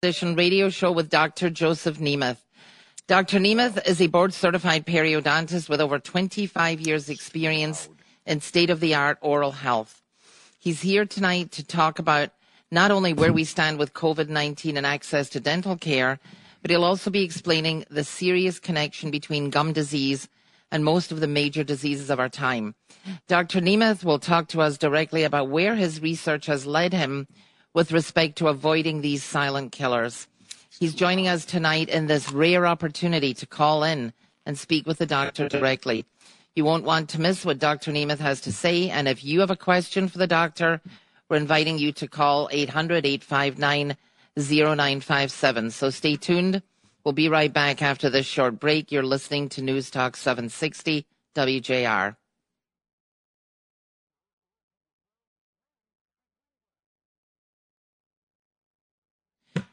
Edition radio show with Dr. Joseph Nemeth. Dr. Nemeth is a board certified periodontist with over 25 years experience in state of the art oral health. He's here tonight to talk about not only where we stand with COVID-19 and access to dental care, but he'll also be explaining the serious connection between gum disease and most of the major diseases of our time. Dr. Nemeth will talk to us directly about where his research has led him with respect to avoiding these silent killers. He's joining us tonight in this rare opportunity to call in and speak with the doctor directly. You won't want to miss what Dr. Nemeth has to say. And if you have a question for the doctor, we're inviting you to call 800 859 0957. So stay tuned. We'll be right back after this short break. You're listening to News Talk 760 WJR.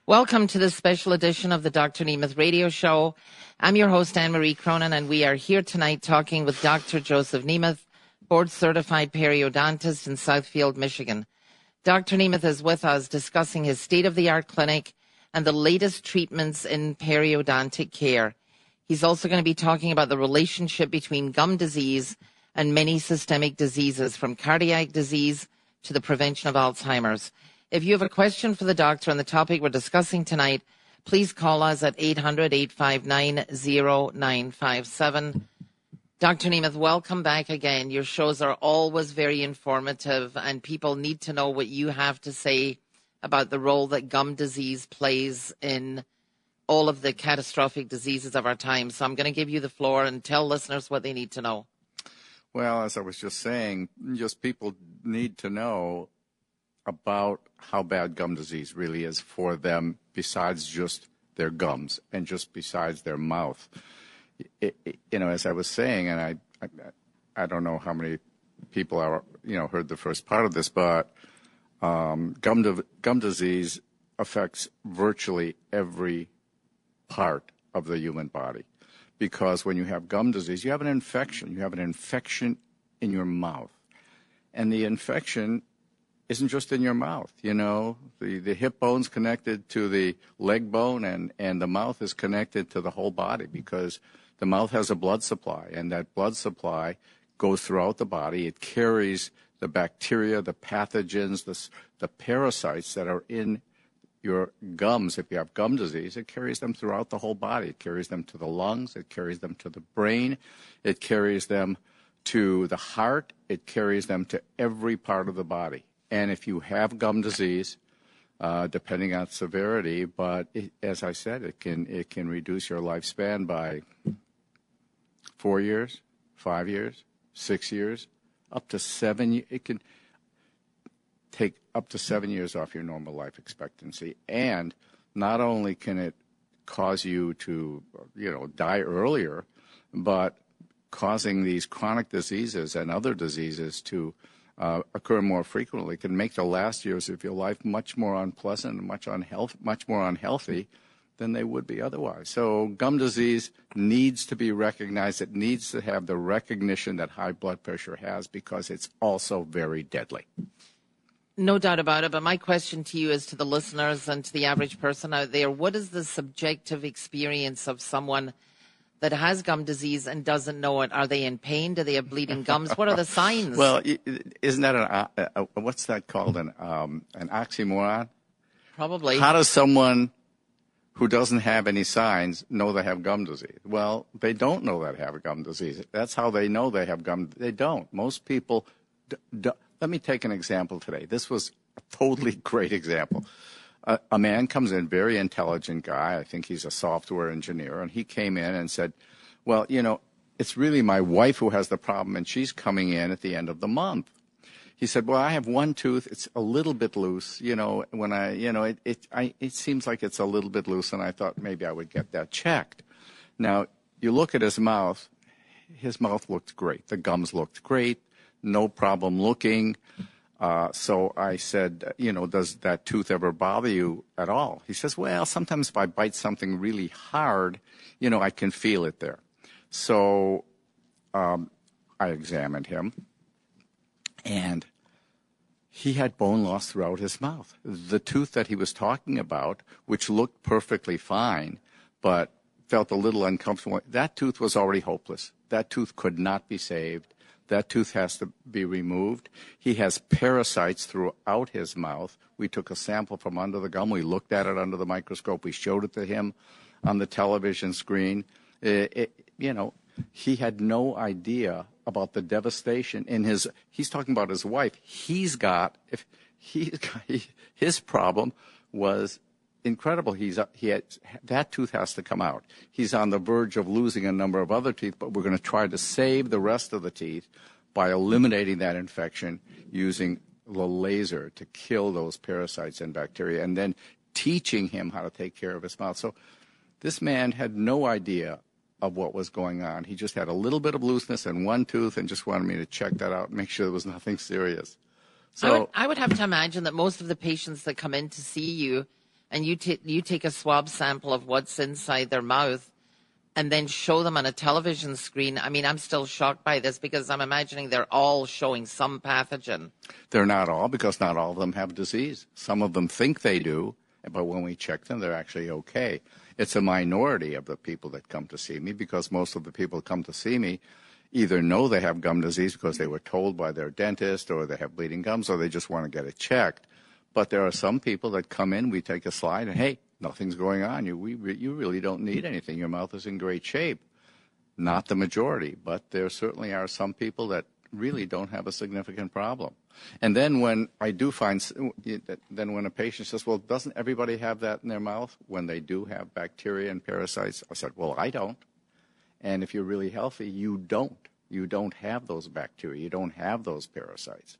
Welcome to this special edition of the Dr. Nemeth Radio Show. I'm your host, Anne Marie Cronin, and we are here tonight talking with Dr. Joseph Nemeth, board certified periodontist in Southfield, Michigan. Dr. Nemeth is with us discussing his state of the art clinic and the latest treatments in periodontic care. He's also going to be talking about the relationship between gum disease and many systemic diseases, from cardiac disease to the prevention of Alzheimer's. If you have a question for the doctor on the topic we're discussing tonight, please call us at 800 859 0957. Dr. Nemeth, welcome back again. Your shows are always very informative, and people need to know what you have to say about the role that gum disease plays in all of the catastrophic diseases of our time. So I'm going to give you the floor and tell listeners what they need to know. Well, as I was just saying, just people need to know about how bad gum disease really is for them besides just their gums and just besides their mouth. It, it, you know, as I was saying, and I, I, I, don't know how many people are, you know, heard the first part of this, but um, gum, di- gum disease affects virtually every part of the human body. Because when you have gum disease, you have an infection. You have an infection in your mouth. And the infection isn't just in your mouth. You know, the, the hip bone's connected to the leg bone and, and the mouth is connected to the whole body because the mouth has a blood supply and that blood supply goes throughout the body. It carries the bacteria, the pathogens, the, the parasites that are in your gums. If you have gum disease, it carries them throughout the whole body. It carries them to the lungs. It carries them to the brain. It carries them to the heart. It carries them to every part of the body and if you have gum disease, uh, depending on severity, but it, as I said, it can it can reduce your lifespan by four years, five years, six years, up to seven. It can take up to seven years off your normal life expectancy, and not only can it cause you to you know die earlier, but causing these chronic diseases and other diseases to uh, occur more frequently can make the last years of your life much more unpleasant and much unhealth, much more unhealthy than they would be otherwise. So gum disease needs to be recognized. It needs to have the recognition that high blood pressure has because it's also very deadly. No doubt about it. But my question to you is to the listeners and to the average person out there, what is the subjective experience of someone that has gum disease and doesn't know it? Are they in pain? Do they have bleeding gums? What are the signs? well, isn't that an uh, uh, what's that called an um, an oxymoron? Probably. How does someone who doesn't have any signs know they have gum disease? Well, they don't know they have gum disease. That's how they know they have gum. They don't. Most people. D- d- let me take an example today. This was a totally great example a, a man comes in, very intelligent guy. I think he's a software engineer, and he came in and said, "Well, you know, it's really my wife who has the problem, and she's coming in at the end of the month." He said, "Well, I have one tooth. It's a little bit loose. You know, when I, you know, it it I, it seems like it's a little bit loose, and I thought maybe I would get that checked." Now you look at his mouth. His mouth looked great. The gums looked great. No problem looking. Uh, so I said, you know, does that tooth ever bother you at all? He says, well, sometimes if I bite something really hard, you know, I can feel it there. So um, I examined him, and he had bone loss throughout his mouth. The tooth that he was talking about, which looked perfectly fine, but felt a little uncomfortable, that tooth was already hopeless. That tooth could not be saved. That tooth has to be removed. He has parasites throughout his mouth. We took a sample from under the gum. We looked at it under the microscope. We showed it to him on the television screen. It, it, you know, he had no idea about the devastation in his. He's talking about his wife. He's got if got, he, his problem was incredible. He's uh, he had, that tooth has to come out. He's on the verge of losing a number of other teeth, but we're going to try to save the rest of the teeth by eliminating that infection using the laser to kill those parasites and bacteria, and then teaching him how to take care of his mouth. So this man had no idea of what was going on. He just had a little bit of looseness in one tooth and just wanted me to check that out and make sure there was nothing serious. So I would, I would have to imagine that most of the patients that come in to see you and you, t- you take a swab sample of what's inside their mouth and then show them on a television screen. I mean, I'm still shocked by this because I'm imagining they're all showing some pathogen. They're not all because not all of them have disease. Some of them think they do, but when we check them, they're actually okay. It's a minority of the people that come to see me because most of the people come to see me either know they have gum disease because they were told by their dentist or they have bleeding gums or they just want to get it checked. But there are some people that come in, we take a slide, and hey, nothing's going on. You, we, you really don't need anything. Your mouth is in great shape. Not the majority, but there certainly are some people that really don't have a significant problem. And then when I do find, then when a patient says, well, doesn't everybody have that in their mouth when they do have bacteria and parasites? I said, well, I don't. And if you're really healthy, you don't. You don't have those bacteria. You don't have those parasites.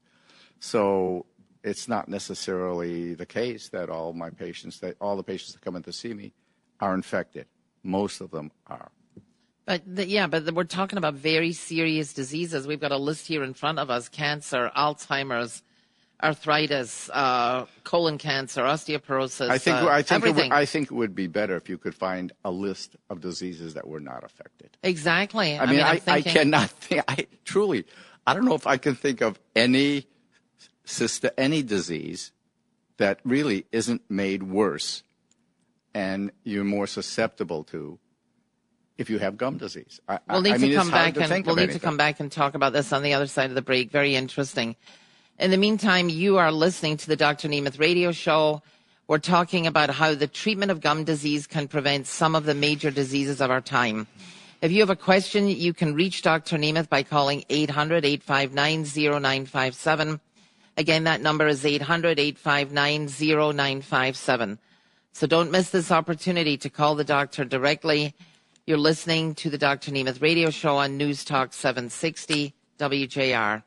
So it's not necessarily the case that all my patients, that all the patients that come in to see me are infected. Most of them are. But the, yeah, but we're talking about very serious diseases. We've got a list here in front of us: cancer, Alzheimer's, arthritis, uh, colon cancer, osteoporosis. I think uh, I think everything. Would, I think it would be better if you could find a list of diseases that were not affected. Exactly. I mean, I, I, I cannot think. I truly, I don't know if I can think of any sister, any disease that really isn't made worse, and you're more susceptible to if you have gum disease. I, we'll need I to come back to and we'll need anything. to come back and talk about this on the other side of the break. Very interesting. In the meantime, you are listening to the Dr. Nemeth radio show. We're talking about how the treatment of gum disease can prevent some of the major diseases of our time. If you have a question, you can reach Dr. Nemeth by calling 800-859-0957. Again, that number is 800-859-0957. So don't miss this opportunity to call the doctor directly. You're listening to the Dr. Nemeth radio show on News Talk 760 WJR.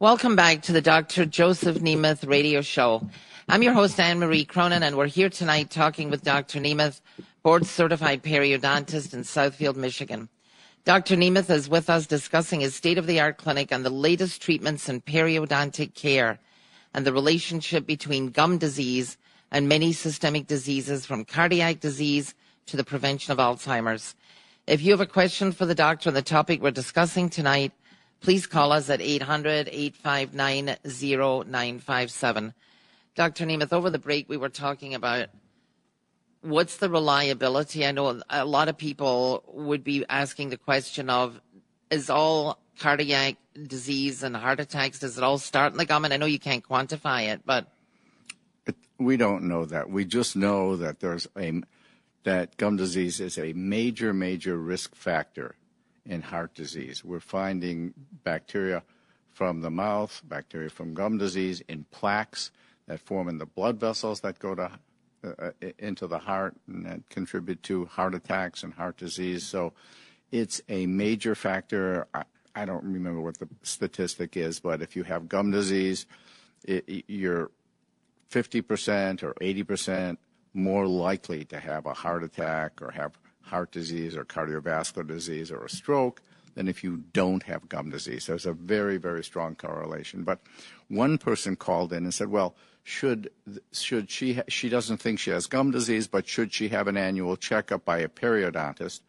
Welcome back to the Dr. Joseph Nemeth radio show. I'm your host, Anne Marie Cronin, and we're here tonight talking with Dr. Nemeth, board certified periodontist in Southfield, Michigan. Dr. Nemeth is with us discussing his state of the art clinic and the latest treatments in periodontic care and the relationship between gum disease and many systemic diseases from cardiac disease to the prevention of Alzheimer's. If you have a question for the doctor on the topic we're discussing tonight, please call us at 800 859 0957. Dr. Nemeth, over the break, we were talking about what's the reliability. I know a lot of people would be asking the question of is all cardiac disease and heart attacks, does it all start in the gum? And I know you can't quantify it, but. We don't know that. We just know that there's a that gum disease is a major, major risk factor in heart disease. We're finding bacteria from the mouth, bacteria from gum disease in plaques that form in the blood vessels that go to uh, into the heart and that contribute to heart attacks and heart disease. So it's a major factor. I, I don't remember what the statistic is, but if you have gum disease, it, you're 50% or 80% more likely to have a heart attack or have heart disease or cardiovascular disease or a stroke than if you don't have gum disease. There's a very, very strong correlation. But one person called in and said, well, should should she she doesn't think she has gum disease, but should she have an annual checkup by a periodontist?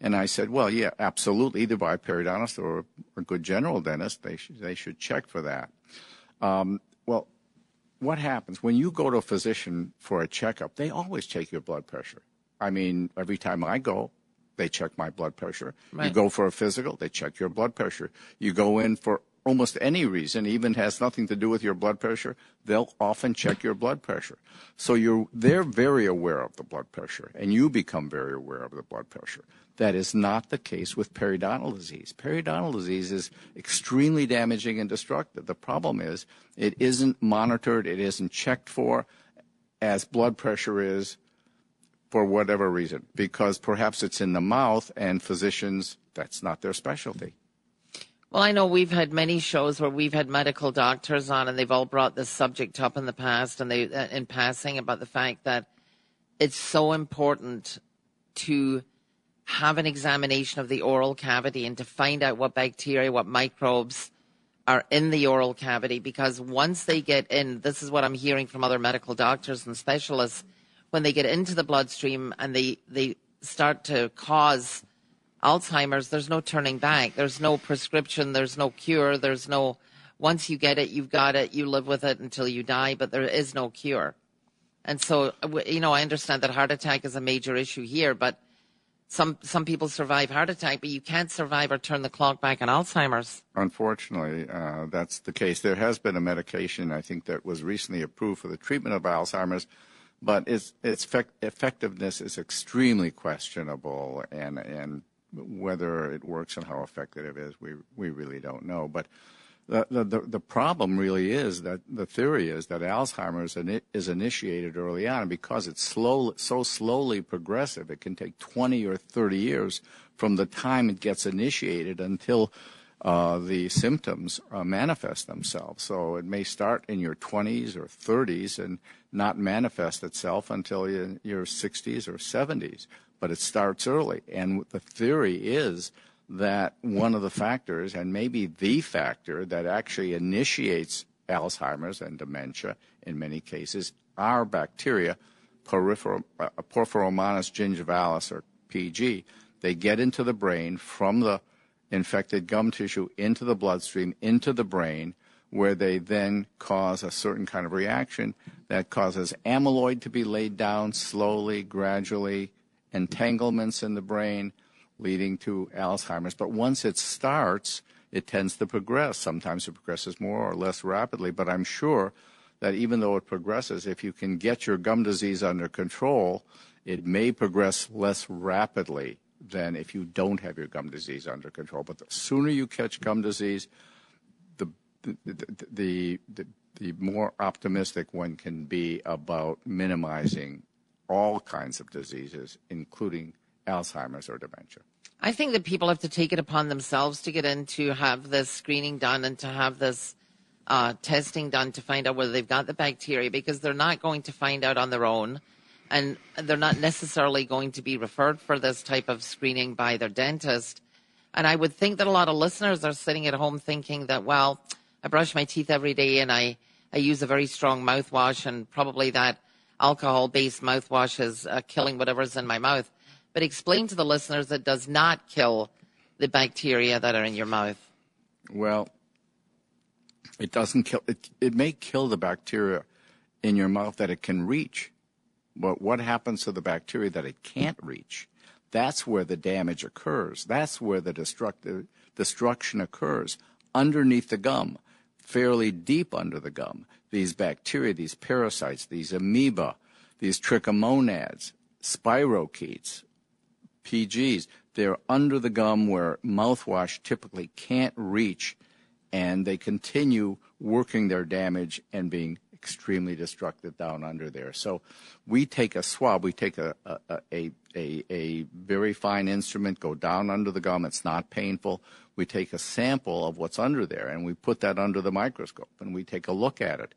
And I said, well, yeah, absolutely, either by a periodontist or a good general dentist. They should, they should check for that. Um, well, what happens when you go to a physician for a checkup? They always check your blood pressure. I mean, every time I go, they check my blood pressure. Right. You go for a physical, they check your blood pressure. You go in for almost any reason, even has nothing to do with your blood pressure, they'll often check your blood pressure. So you're, they're very aware of the blood pressure, and you become very aware of the blood pressure. That is not the case with periodontal disease. Periodontal disease is extremely damaging and destructive. The problem is it isn't monitored, it isn't checked for as blood pressure is for whatever reason, because perhaps it's in the mouth and physicians, that's not their specialty. Well, I know we've had many shows where we've had medical doctors on, and they've all brought this subject up in the past, and they, uh, in passing, about the fact that it's so important to have an examination of the oral cavity and to find out what bacteria, what microbes are in the oral cavity, because once they get in, this is what I'm hearing from other medical doctors and specialists, when they get into the bloodstream and they they start to cause Alzheimer's, there's no turning back. There's no prescription. There's no cure. There's no, once you get it, you've got it. You live with it until you die, but there is no cure. And so, you know, I understand that heart attack is a major issue here, but some some people survive heart attack, but you can't survive or turn the clock back on Alzheimer's. Unfortunately, uh, that's the case. There has been a medication, I think, that was recently approved for the treatment of Alzheimer's, but its its effectiveness is extremely questionable, and and whether it works and how effective it is, we we really don't know. But the the the problem really is that the theory is that Alzheimer's is initiated early on, and because it's slow so slowly progressive, it can take 20 or 30 years from the time it gets initiated until uh, the symptoms uh, manifest themselves. So it may start in your 20s or 30s and not manifest itself until your 60s or 70s but it starts early. And the theory is that one of the factors, and maybe the factor that actually initiates Alzheimer's and dementia in many cases, are bacteria, Porphyromonas uh, gingivalis or PG. They get into the brain from the infected gum tissue into the bloodstream, into the brain, where they then cause a certain kind of reaction that causes amyloid to be laid down slowly, gradually, entanglements in the brain leading to Alzheimer's. But once it starts, it tends to progress. Sometimes it progresses more or less rapidly, but I'm sure that even though it progresses, if you can get your gum disease under control, it may progress less rapidly than if you don't have your gum disease under control. But the sooner you catch gum disease, the the, the, more optimistic one can be about minimizing all kinds of diseases, including Alzheimer's or dementia. I think that people have to take it upon themselves to get in to have this screening done and to have this uh, testing done to find out whether they've got the bacteria because they're not going to find out on their own and they're not necessarily going to be referred for this type of screening by their dentist. And I would think that a lot of listeners are sitting at home thinking that, well, I brush my teeth every day and I, I use a very strong mouthwash and probably that alcohol based mouthwash is uh, killing whatever's in my mouth. But explain to the listeners it does not kill the bacteria that are in your mouth. Well, it doesn't kill, it, it may kill the bacteria in your mouth that it can reach. But what happens to the bacteria that it can't reach? That's where the damage occurs. That's where the destructive destruction occurs underneath the gum, fairly deep under the gum. These bacteria, these parasites, these amoeba, these trichomonads, spirochetes, PGs, they're under the gum where mouthwash typically can't reach, and they continue working their damage and being extremely destructive down under there. So we take a swab, we take a, a, a, a, a very fine instrument, go down under the gum, it's not painful. We take a sample of what's under there and we put that under the microscope and we take a look at it.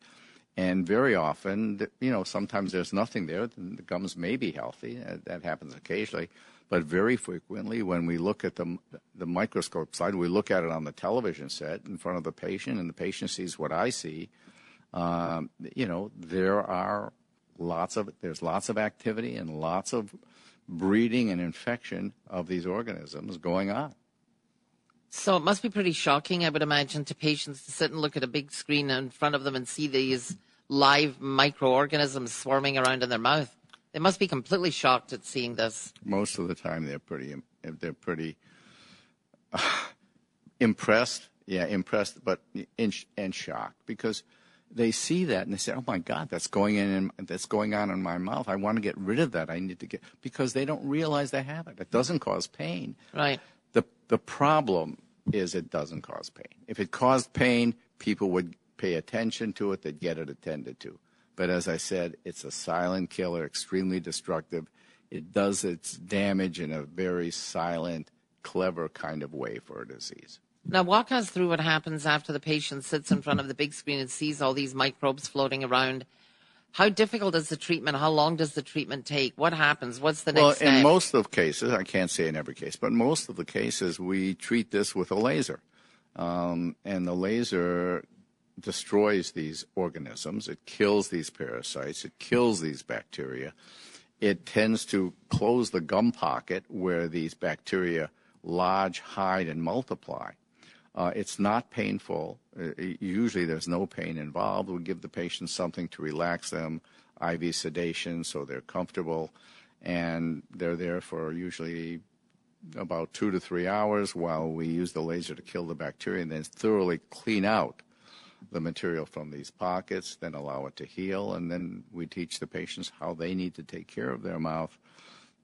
And very often, you know, sometimes there's nothing there. The gums may be healthy. Uh, that happens occasionally. But very frequently, when we look at the, the microscope slide, we look at it on the television set in front of the patient, and the patient sees what I see. Um, you know, there are lots of there's lots of activity and lots of breeding and infection of these organisms going on. So it must be pretty shocking, I would imagine, to patients to sit and look at a big screen in front of them and see these live microorganisms swarming around in their mouth. They must be completely shocked at seeing this. Most of the time, they're pretty they're pretty uh, impressed. Yeah, impressed, but in, and shocked because they see that and they say, "Oh my God, that's going in, that's going on in my mouth. I want to get rid of that. I need to get because they don't realize they have it. It doesn't cause pain. Right. The the problem is it doesn't cause pain. If it caused pain, people would pay attention to it. They'd get it attended to. But as I said, it's a silent killer, extremely destructive. It does its damage in a very silent, clever kind of way for a disease. Now, walk us through what happens after the patient sits in front of the big screen and sees all these microbes floating around. How difficult is the treatment? How long does the treatment take? What happens? What's the next well, in most of cases, I can't say in every case, but most of the cases, we treat this with a laser. Um, and the laser destroys these organisms. It kills these parasites. It kills these bacteria. It tends to close the gum pocket where these bacteria lodge, hide, and multiply. Uh, it's not painful. Uh, usually there's no pain involved. We give the patient something to relax them, IV sedation so they're comfortable, and they're there for usually about two to three hours while we use the laser to kill the bacteria and then thoroughly clean out the material from these pockets, then allow it to heal, and then we teach the patients how they need to take care of their mouth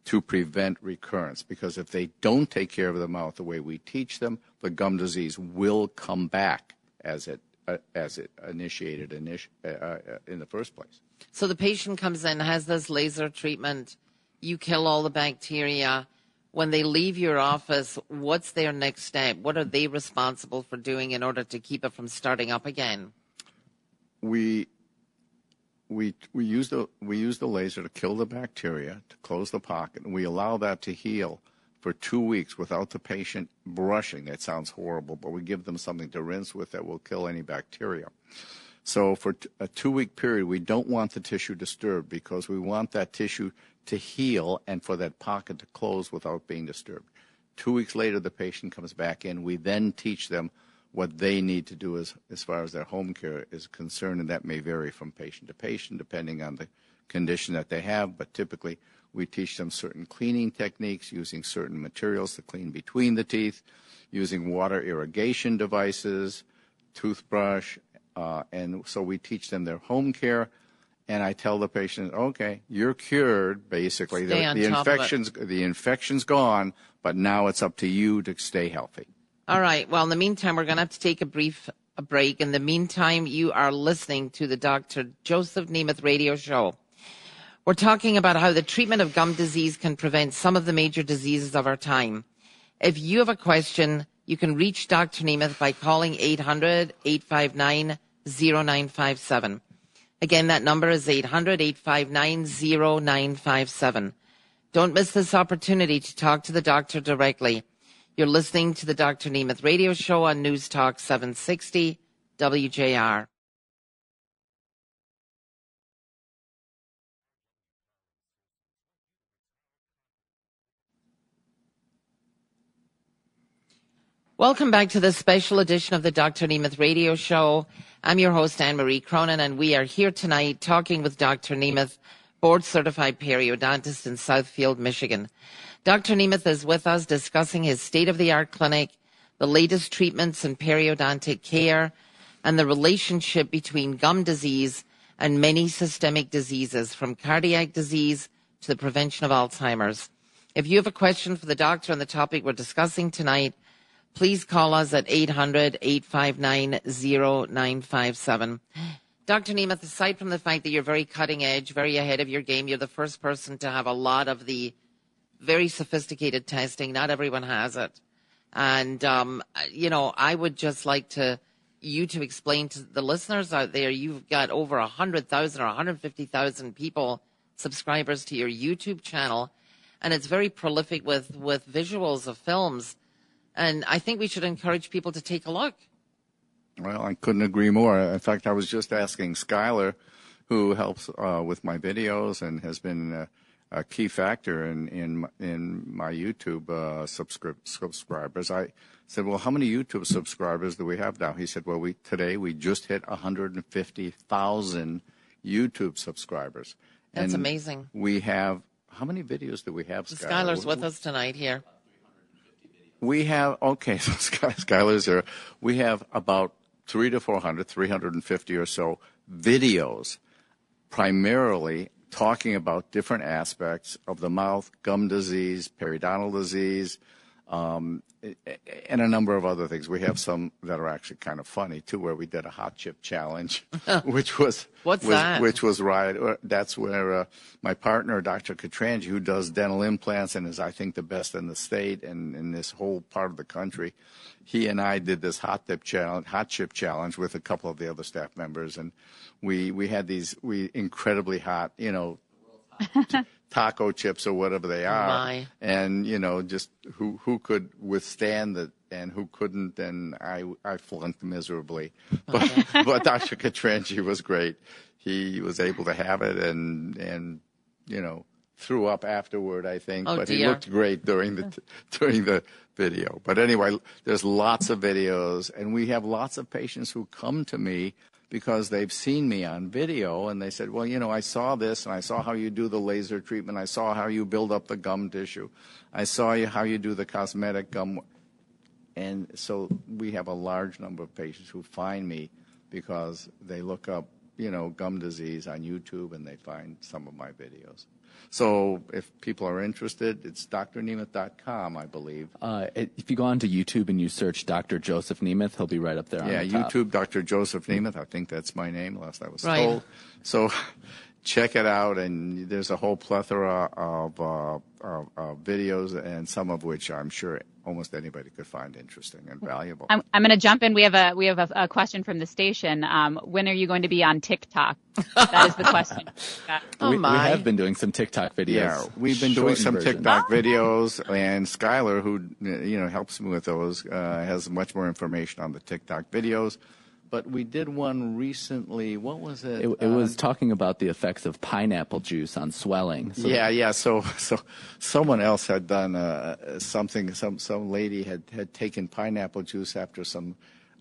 to prevent recurrence. Because if they don't take care of the mouth the way we teach them, the gum disease will come back as it uh, as it initiated initi- uh, uh, in the first place. So the patient comes in, has this laser treatment, you kill all the bacteria when they leave your office, what's their next step? What are they responsible for doing in order to keep it from starting up again? We we we use the we use the laser to kill the bacteria to close the pocket, and we allow that to heal for two weeks without the patient brushing. That sounds horrible, but we give them something to rinse with that will kill any bacteria. So for a two week period, we don't want the tissue disturbed because we want that tissue to heal and for that pocket to close without being disturbed. Two weeks later, the patient comes back in. We then teach them what they need to do as, as far as their home care is concerned, and that may vary from patient to patient depending on the condition that they have, but typically we teach them certain cleaning techniques using certain materials to clean between the teeth, using water irrigation devices, toothbrush, uh, and so we teach them their home care and I tell the patient, okay, you're cured, basically. Stay the, the infection's the infection's gone, but now it's up to you to stay healthy. All right. Well, in the meantime, we're going to have to take a brief a break. In the meantime, you are listening to the Dr. Joseph Nemeth radio show. We're talking about how the treatment of gum disease can prevent some of the major diseases of our time. If you have a question, you can reach Dr. Nemeth by calling 800 859 0957. Again, that number is 800 859 0957. Don't miss this opportunity to talk to the doctor directly. You're listening to the Dr. Nemeth radio show on News Talk 760 WJR. Welcome back to this special edition of the Dr. Nemeth radio show. I'm your host, Anne Marie Cronin, and we are here tonight talking with Dr. Nemeth, board certified periodontist in Southfield, Michigan. Dr. Nemeth is with us discussing his state of the art clinic, the latest treatments in periodontic care, and the relationship between gum disease and many systemic diseases, from cardiac disease to the prevention of Alzheimer's. If you have a question for the doctor on the topic we're discussing tonight, please call us at 800 859 0957. Dr. Nemeth, aside from the fact that you're very cutting edge, very ahead of your game, you're the first person to have a lot of the very sophisticated testing. Not everyone has it. And, um, you know, I would just like to, you to explain to the listeners out there, you've got over 100,000 or 150,000 people, subscribers to your YouTube channel, and it's very prolific with, with visuals of films. And I think we should encourage people to take a look. Well, I couldn't agree more. In fact, I was just asking Skylar, who helps uh, with my videos and has been uh, a key factor in in in my YouTube uh, subscri- subscribers. I said, "Well, how many YouTube subscribers do we have now?" He said, "Well, we today we just hit 150,000 YouTube subscribers." That's and amazing. We have how many videos do we have? Skylar? Skylar's with us tonight here. We have okay, so Skylar's here. We have about three to 400, 350 or so videos, primarily talking about different aspects of the mouth, gum disease, periodontal disease, um, and a number of other things. We have some that are actually kind of funny too, where we did a hot chip challenge, which was what's was, that? Which was right. That's where uh, my partner, Dr. Katranji, who does dental implants and is, I think, the best in the state and in this whole part of the country, he and I did this hot chip challenge, hot chip challenge with a couple of the other staff members, and we we had these we incredibly hot, you know. taco chips or whatever they are, My. and you know, just who who could withstand it and who couldn't, and I I flunked miserably. But but Dr. Katranji was great. He was able to have it and and you know threw up afterward, I think, Oh, but he looked great during the during the video. But anyway, there's lots of videos, and we have lots of patients who come to me because they've seen me on video and they said, well, you know, I saw this and I saw how you do the laser treatment. I saw how you build up the gum tissue. I saw you how you do the cosmetic gum. And so we have a large number of patients who find me because they look up, you know, gum disease on YouTube and they find some of my videos. So if people are interested, it's drnemeth.com, I believe. Uh, if you go onto YouTube and you search Dr. Joseph Nemeth, he'll be right up there. On Yeah, the top. YouTube, Dr. Joseph Nemeth. I think that's my name, last I was Right. told. So check it out, and there's a whole plethora of, uh, of, of videos, and some of which I'm sure almost anybody could find interesting and valuable. I'm, I'm going to jump in. We have a we have a, a question from the station. Um, when are you going to be on TikTok? That is the question. Oh we, we my! have been doing some TikTok videos. Yeah, we've been doing some versions. TikTok videos, and Skylar, who you know helps me with those, uh, has much more information on the TikTok videos. But we did one recently. What was it? It, it Um, was talking about the effects of pineapple juice on swelling. So yeah, yeah. So, so someone else had done uh, something. Some some lady had had taken pineapple juice after some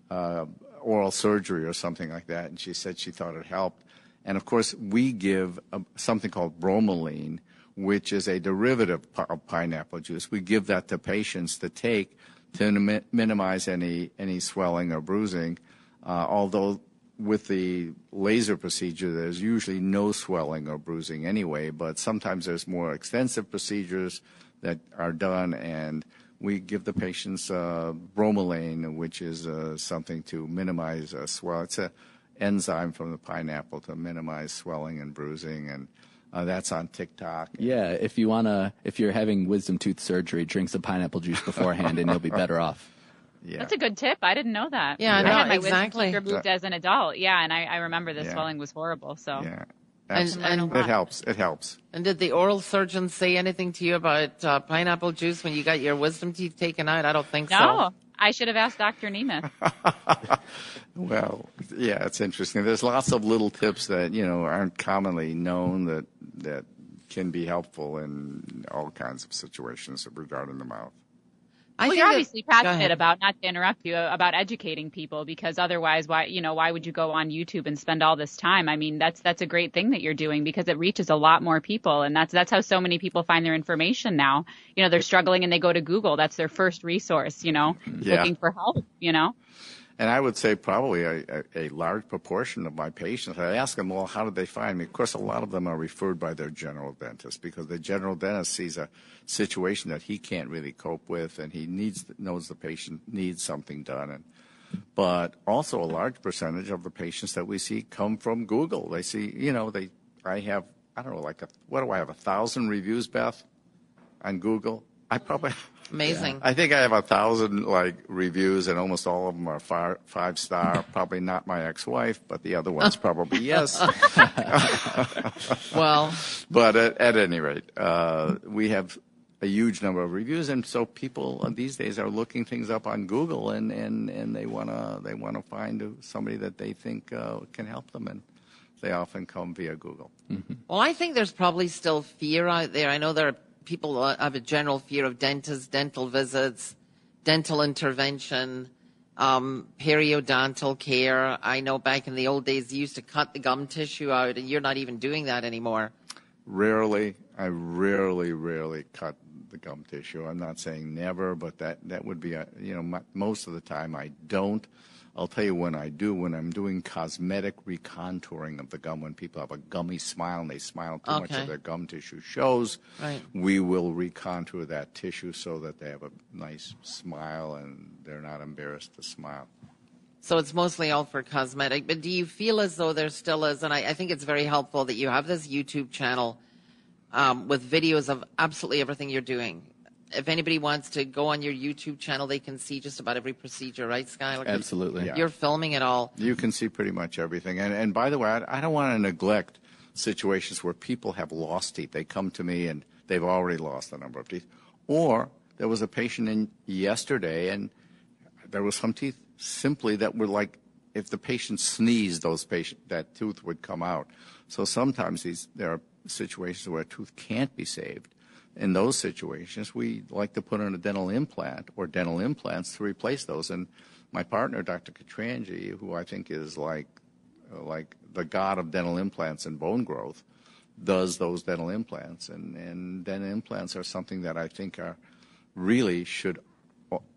uh, oral surgery or something like that, and she said she thought it helped. And of course, we give a, something called bromelain, which is a derivative of pineapple juice. We give that to patients to take to mi- minimize any any swelling or bruising. Uh, although with the laser procedure, there's usually no swelling or bruising anyway, but sometimes there's more extensive procedures that are done, and we give the patients uh, bromelain, which is uh, something to minimize uh, swell. It's an enzyme from the pineapple to minimize swelling and bruising, and uh, that's on TikTok. yeah, if you wanna, if you're having wisdom tooth surgery, drink some pineapple juice beforehand, and you'll be better off. Yeah. That's a good tip. I didn't know that. Yeah, I no, had my wisdom exactly. teeth removed as an adult. Yeah, and I, I remember the Yeah. swelling was horrible. So yeah. And- and- it helps. It helps. And did the oral surgeon say anything to you about uh, pineapple juice when you got your wisdom teeth taken out? I don't think no, so. No, I should have asked Dr. Nemeth. Well, yeah, it's interesting. There's lots of little tips that you know aren't commonly known that that can be helpful in all kinds of situations regarding the mouth. I well, you're obviously Go ahead. passionate about not to interrupt you about educating people because otherwise, why you know why would you go on YouTube and spend all this time? I mean, that's that's a great thing that you're doing because it reaches a lot more people, and that's that's how so many people find their information now. You know, they're struggling and they go to Google. That's their first resource. You know, Yeah. looking for help. You know. And I would say probably a, a, a large proportion of my patients, I ask them, well, how did they find me? Of course, a lot of them are referred by their general dentist because the general dentist sees a situation that he can't really cope with and he needs knows the patient needs something done. And, but also a large percentage of the patients that we see come from Google. They see, you know, they, I have, I don't know, like, a, what do I have, a thousand reviews, Beth, on Google? I probably Amazing. I think I have a thousand like reviews, and almost all of them are five, five star. Probably not my ex-wife, but the other ones probably yes. Well, But at, at any rate, uh, we have a huge number of reviews, and so people these days are looking things up on Google, and, and, and they wanna they wanna find somebody that they think uh, can help them, and they often come via Google. well, I think there's probably still fear out there. I know there are people have a general fear of dentists, dental visits, dental intervention, um, periodontal care. I know back in the old days, you used to cut the gum tissue out, and you're not even doing that anymore. Rarely, I rarely, rarely cut the gum tissue. I'm not saying never, but that, that would be, a, you know, my, most of the time I don't. I'll tell you when I do, when I'm doing cosmetic recontouring of the gum, when people have a gummy smile and they smile too much Okay. of their gum tissue shows, Right. we will recontour that tissue so that they have a nice smile and they're not embarrassed to smile. So it's mostly all for cosmetic. But do you feel as though there still is, and I, I think it's very helpful that you have this YouTube channel um, with videos of absolutely everything you're doing. If anybody wants to go on your YouTube channel, they can see just about every procedure, right, Skylar? 'Cause Absolutely. Yeah. You're filming it all. You can see pretty much everything. And, and by the way, I, I don't want to neglect situations where people have lost teeth. They come to me and they've already lost a number of teeth. Or there was a patient in yesterday and there was some teeth simply that were like if the patient sneezed, those patient that tooth would come out. So sometimes these there are situations where a tooth can't be saved. In those situations, we like to put in a dental implant or dental implants to replace those. And my partner, Dr. Katranji, who I think is like like the god of dental implants and bone growth, does those dental implants. And, and dental implants are something that I think are really should,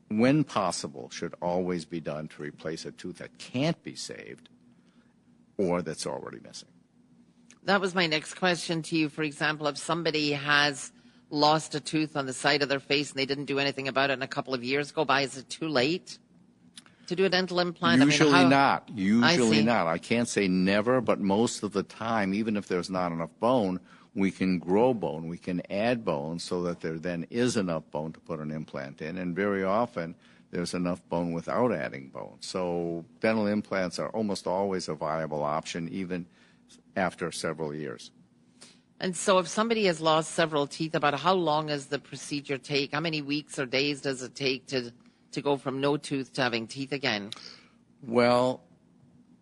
when possible, should always be done to replace a tooth that can't be saved or that's already missing. That was my next question to you. For example, if somebody has lost a tooth on the side of their face and they didn't do anything about it and a couple of years go by, is it too late to do a dental implant? I mean, Usually how- not. I Usually see. not. I can't say never, but most of the time, even if there's not enough bone, we can grow bone. We can add bone so that there then is enough bone to put an implant in. And very often, there's enough bone without adding bone. So dental implants are almost always a viable option, even after several years. And so, if somebody has lost several teeth, about how long does the procedure take? How many weeks or days does it take to to go from no tooth to having teeth again? Well,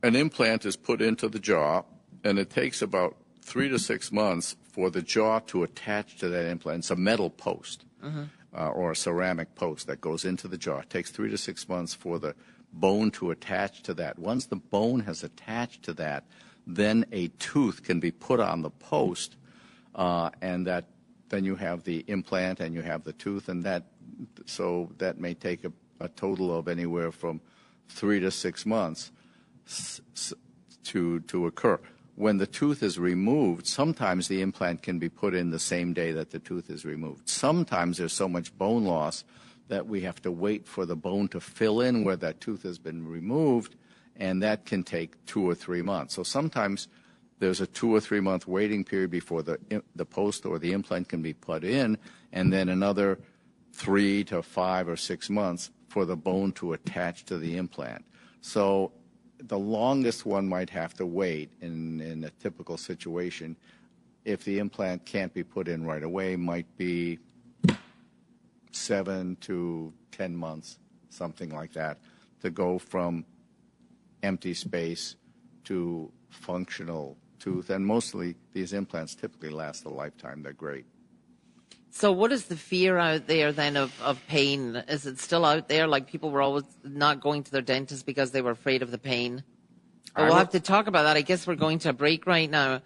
an implant is put into the jaw, and it takes about three to six months for the jaw to attach to that implant. It's a metal post uh, or a ceramic post that goes into the jaw. It takes three to six months for the bone to attach to that. Once the bone has attached to that, then a tooth can be put on the post, uh, and that then you have the implant and you have the tooth, and that so that may take a, a total of anywhere from three to six months to to occur. When the tooth is removed, sometimes the implant can be put in the same day that the tooth is removed. Sometimes there's so much bone loss that we have to wait for the bone to fill in where that tooth has been removed, and that can take two or three months. So sometimes there's a two or three month waiting period before the the post or the implant can be put in, and then another three to five or six months for the bone to attach to the implant. So the longest one might have to wait in, in a typical situation if the implant can't be put in right away might be seven to ten months, something like that, to go from empty space to functional tooth. And mostly these implants typically last a lifetime. They're great. So, what is the fear out there then of, of pain? Is it still out there? Like people were always not going to their dentist because they were afraid of the pain? But we'll have to talk about that. I guess we're going to a break right now.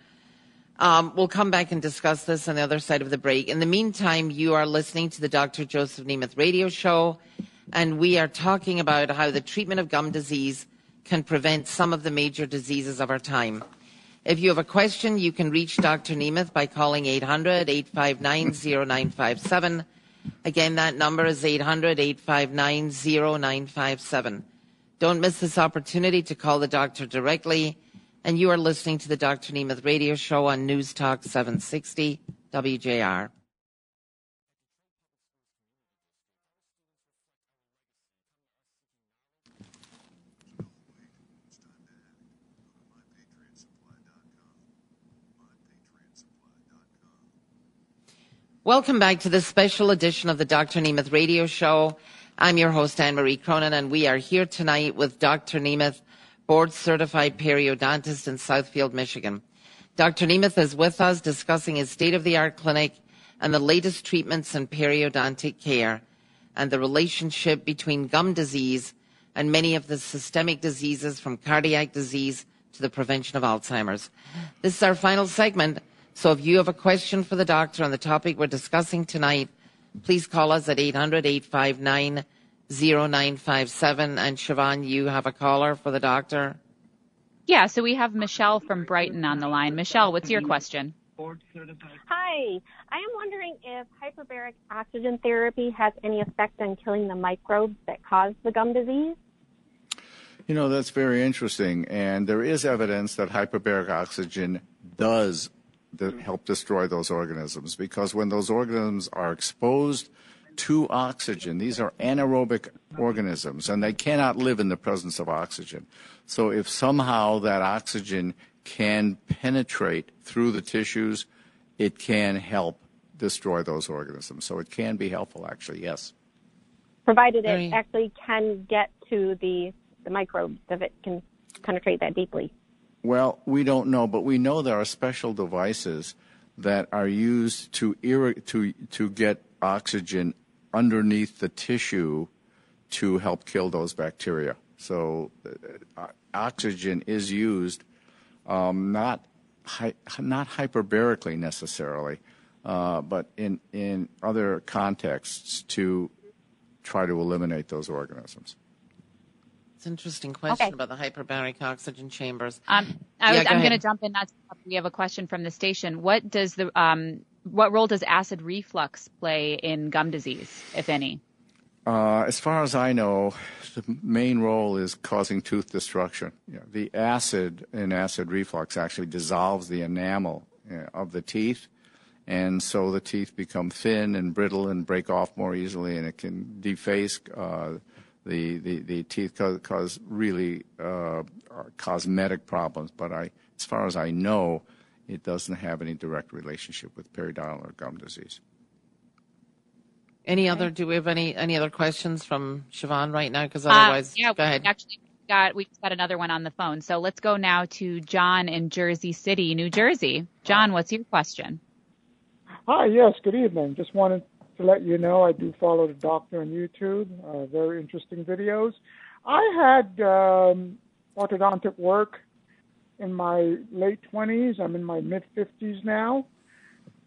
Um, we'll come back and discuss this on the other side of the break. In the meantime, you are listening to the Dr. Joseph Nemeth radio show, and we are talking about how the treatment of gum disease can prevent some of the major diseases of our time. If you have a question, you can reach Dr. Nemeth by calling 800-859-0957. Again, that number is 800-859-0957. Don't miss this opportunity to call the doctor directly. And you are listening to the Dr. Nemeth radio show on News Talk 760 WJR. Welcome back to this special edition of the Dr. Nemeth radio show. I'm your host, Anne Marie Cronin, and we are here tonight with Dr. Nemeth, board certified periodontist in Southfield, Michigan. Dr. Nemeth is with us discussing his state of the art clinic and the latest treatments in periodontic care and the relationship between gum disease and many of the systemic diseases from cardiac disease to the prevention of Alzheimer's. This is our final segment, so if you have a question for the doctor on the topic we're discussing tonight, please call us at 800 859 0957. And Siobhan, you have a caller for the doctor? Yeah, so we have Michelle from Brighton on the line. Michelle, what's your question? Hi, I am wondering if hyperbaric oxygen therapy has any effect on killing the microbes that cause the gum disease. You know, that's very interesting. And there is evidence that hyperbaric oxygen does help destroy those organisms because when those organisms are exposed to oxygen, these are anaerobic organisms and they cannot live in the presence of oxygen. So if somehow that oxygen can penetrate through the tissues, it can help destroy those organisms. So it can be helpful, actually, yes. Provided it actually can get to the, the microbes, if it can penetrate that deeply. Well, we don't know, but we know there are special devices that are used to, to, to get oxygen underneath the tissue to help kill those bacteria. So uh, oxygen is used um, not hi- not hyperbarically necessarily, uh, but in in other contexts to try to eliminate those organisms. It's an interesting question okay. about the hyperbaric oxygen chambers. Um, I am going to jump in. That's, we have a question from the station. What does the um, what role does acid reflux play in gum disease, if any? Uh, as far as I know, the main role is causing tooth destruction. You know, the acid in acid reflux actually dissolves the enamel uh, of the teeth, and so the teeth become thin and brittle and break off more easily, and it can deface uh, the, the, the teeth, cause, cause really uh, cosmetic problems. But I, as far as I know, it doesn't have any direct relationship with periodontal or gum disease. Any other? Do we have any any other questions from Siobhan right now? Because otherwise, uh, yeah, go ahead. Actually, got we just got another one on the phone. So let's go now to John in Jersey City, New Jersey. John, what's your question? Hi. Yes. Good evening. Just wanted to let you know I do follow the doctor on YouTube. Uh, very interesting videos. I had um, orthodontic work in my late 20s. I'm in my mid 50s now,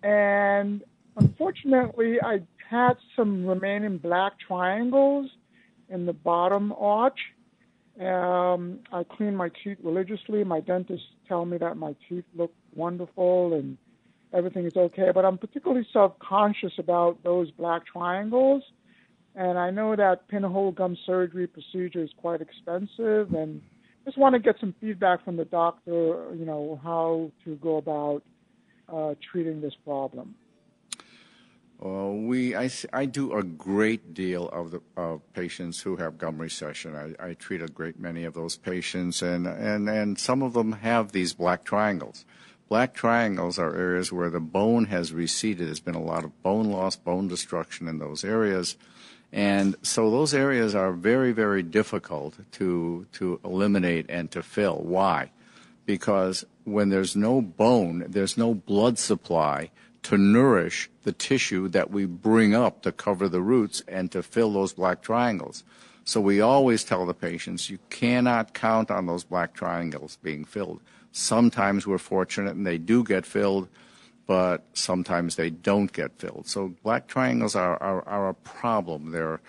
and unfortunately, I had some remaining black triangles in the bottom arch. Um, I clean my teeth religiously. My dentists tell me that my teeth look wonderful and everything is okay, but I'm particularly self conscious about those black triangles. And I know that pinhole gum surgery procedure is quite expensive, and just want to get some feedback from the doctor, you know, how to go about uh, treating this problem. Uh, we, I, I do a great deal of the of patients who have gum recession. I, I treat a great many of those patients, and, and, and some of them have these black triangles. Black triangles are areas where the bone has receded. There's been a lot of bone loss, bone destruction in those areas. And so those areas are very, very difficult to, to eliminate and to fill. Why? Because when there's no bone, there's no blood supply to nourish the tissue that we bring up to cover the roots and to fill those black triangles. So we always tell the patients you cannot count on those black triangles being filled. Sometimes we're fortunate and they do get filled, but sometimes they don't get filled. So black triangles are, are, are a problem. They're,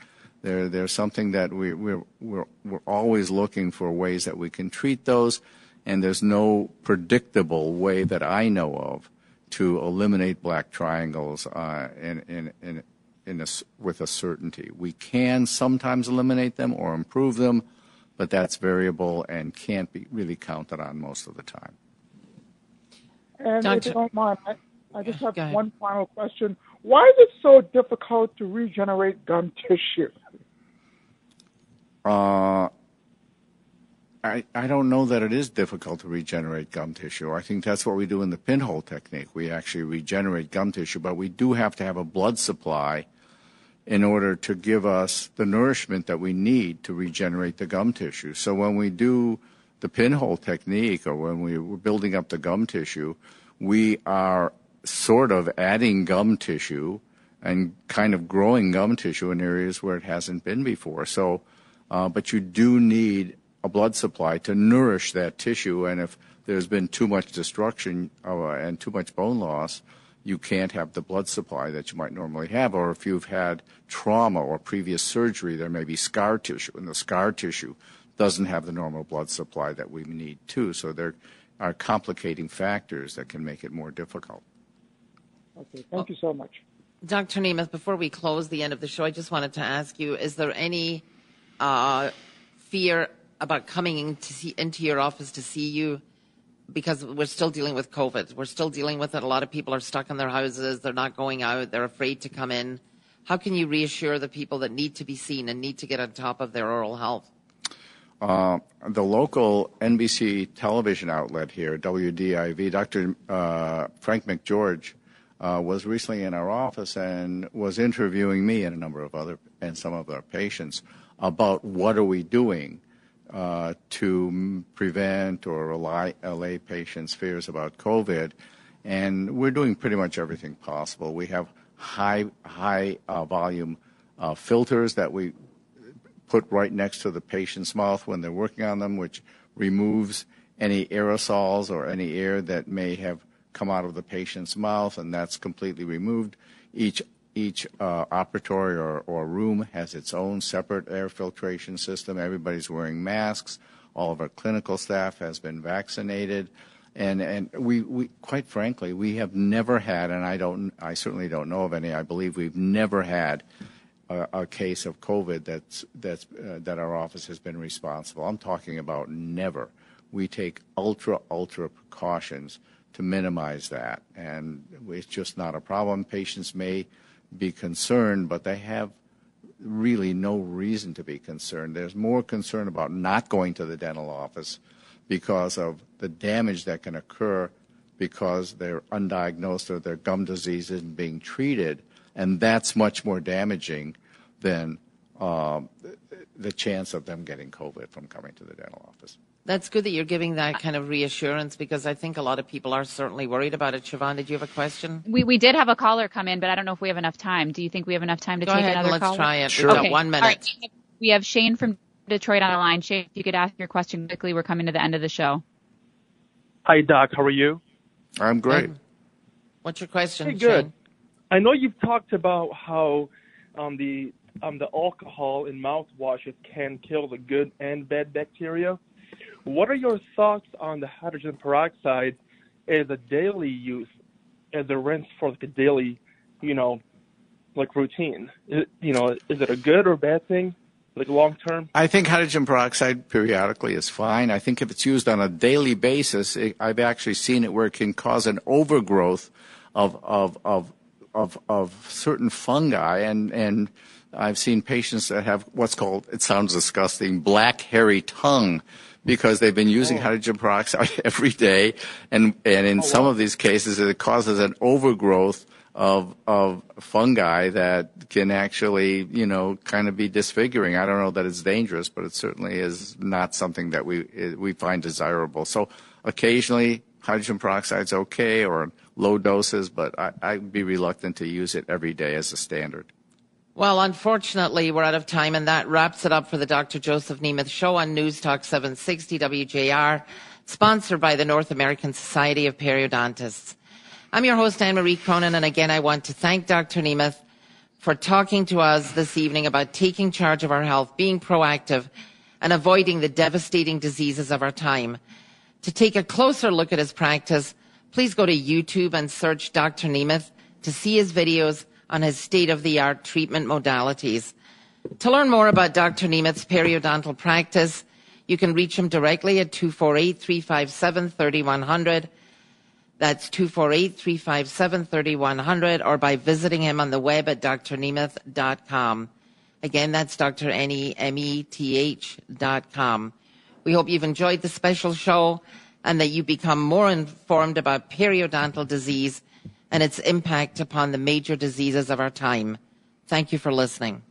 they're, they're something that we, we're, we're, we're always looking for ways that we can treat those, and there's no predictable way that I know of to eliminate black triangles uh, in, in, in, in a, with a certainty. We can sometimes eliminate them or improve them, but that's variable and can't be really counted on most of the time. And Doctor, if you don't mind, I, I just have one final question. Why is it so difficult to regenerate gum tissue? Uh, I, I don't know that it is difficult to regenerate gum tissue. I think that's what we do in the pinhole technique. We actually regenerate gum tissue, but we do have to have a blood supply in order to give us the nourishment that we need to regenerate the gum tissue. So when we do the pinhole technique or when we, we're building up the gum tissue, we are sort of adding gum tissue and kind of growing gum tissue in areas where it hasn't been before. So, uh, but you do need a blood supply to nourish that tissue. And if there's been too much destruction uh, and too much bone loss, you can't have the blood supply that you might normally have. Or if you've had trauma or previous surgery, there may be scar tissue, and the scar tissue doesn't have the normal blood supply that we need too. So there are complicating factors that can make it more difficult. Okay, thank you so much. Dr. Nemeth, before we close the end of the show, I just wanted to ask you: Is there any uh, fear about coming in see, into your office to see you? Because we're still dealing with COVID. We're still dealing with it. A lot of people are stuck in their houses. They're not going out. They're afraid to come in. How can you reassure the people that need to be seen and need to get on top of their oral health? Uh, the local NBC television outlet here, WDIV, Dr. Uh, Frank McGeorge, uh, was recently in our office and was interviewing me and a number of other and some of our patients about what are we doing uh, to prevent or allay, patients' fears about COVID, and we're doing pretty much everything possible. We have high high uh, volume uh, filters that we put right next to the patient's mouth when they're working on them, which removes any aerosols or any air that may have come out of the patient's mouth, and that's completely removed. Each each uh, operatory or, or room has its own separate air filtration system. Everybody's wearing masks. All of our clinical staff has been vaccinated. And, and we, we, quite frankly, we have never had, and I don't, I certainly don't know of any. I believe we've never had a, a case of COVID that's, that's, uh, that our office has been responsible. I'm talking about never. We take ultra, ultra precautions to minimize that, and it's just not a problem. Patients may be concerned, but they have really no reason to be concerned. There's more concern about not going to the dental office because of the damage that can occur because they're undiagnosed or their gum disease isn't being treated, and that's much more damaging than uh, the chance of them getting COVID from coming to the dental office. That's good that you're giving that kind of reassurance because I think a lot of people are certainly worried about it. Siobhan, did you have a question? We we did have a caller come in, but I don't know if we have enough time. Do you think we have enough time to Go take ahead another and let's caller? try it. Sure. We've Okay. got one minute. All right. We have Shane from Detroit on the line. Shane, if you could ask your question quickly, we're coming to the end of the show. Hi, Doc. How are you? I'm great. What's your question, Hey, good. Shane? I know you've talked about how um, the um, the alcohol in mouthwashes can kill the good and bad bacteria. What are your thoughts on the hydrogen peroxide as a daily use, as a rinse for like a daily, you know, like routine? Is, you know, is it a good or bad thing, like long term? I think hydrogen peroxide periodically is fine. I think if it's used on a daily basis, it, I've actually seen it where it can cause an overgrowth of of of of, of certain fungi, and and I've seen patients that have what's called it sounds disgusting black hairy tongue because they've been using oh. hydrogen peroxide every day, and and in oh, some of these cases it causes an overgrowth of of fungi that can actually you know kind of be disfiguring. I don't know that it's dangerous, but it certainly is not something that we we find desirable. So occasionally hydrogen peroxide's okay or low doses, but I, I'd be reluctant to use it every day as a standard. Well, unfortunately, we're out of time, and that wraps it up for the Dr. Joseph Nemeth Show on News Talk 760 WJR, sponsored by the North American Society of Periodontists. I'm your host, Anne Marie Cronin, and again, I want to thank Dr. Nemeth for talking to us this evening about taking charge of our health, being proactive, and avoiding the devastating diseases of our time. To take a closer look at his practice, please go to YouTube and search Dr. Nemeth to see his videos on his state-of-the-art treatment modalities. To learn more about Dr. Nemeth's periodontal practice, you can reach him directly at 248-357-3100. That's 248-357-3100 or by visiting him on the web at drnemeth.com. Again, that's Dr. N-E-M-E-T-H dot com. We hope you've enjoyed the special show and that you become more informed about periodontal disease and its impact upon the major diseases of our time. Thank you for listening.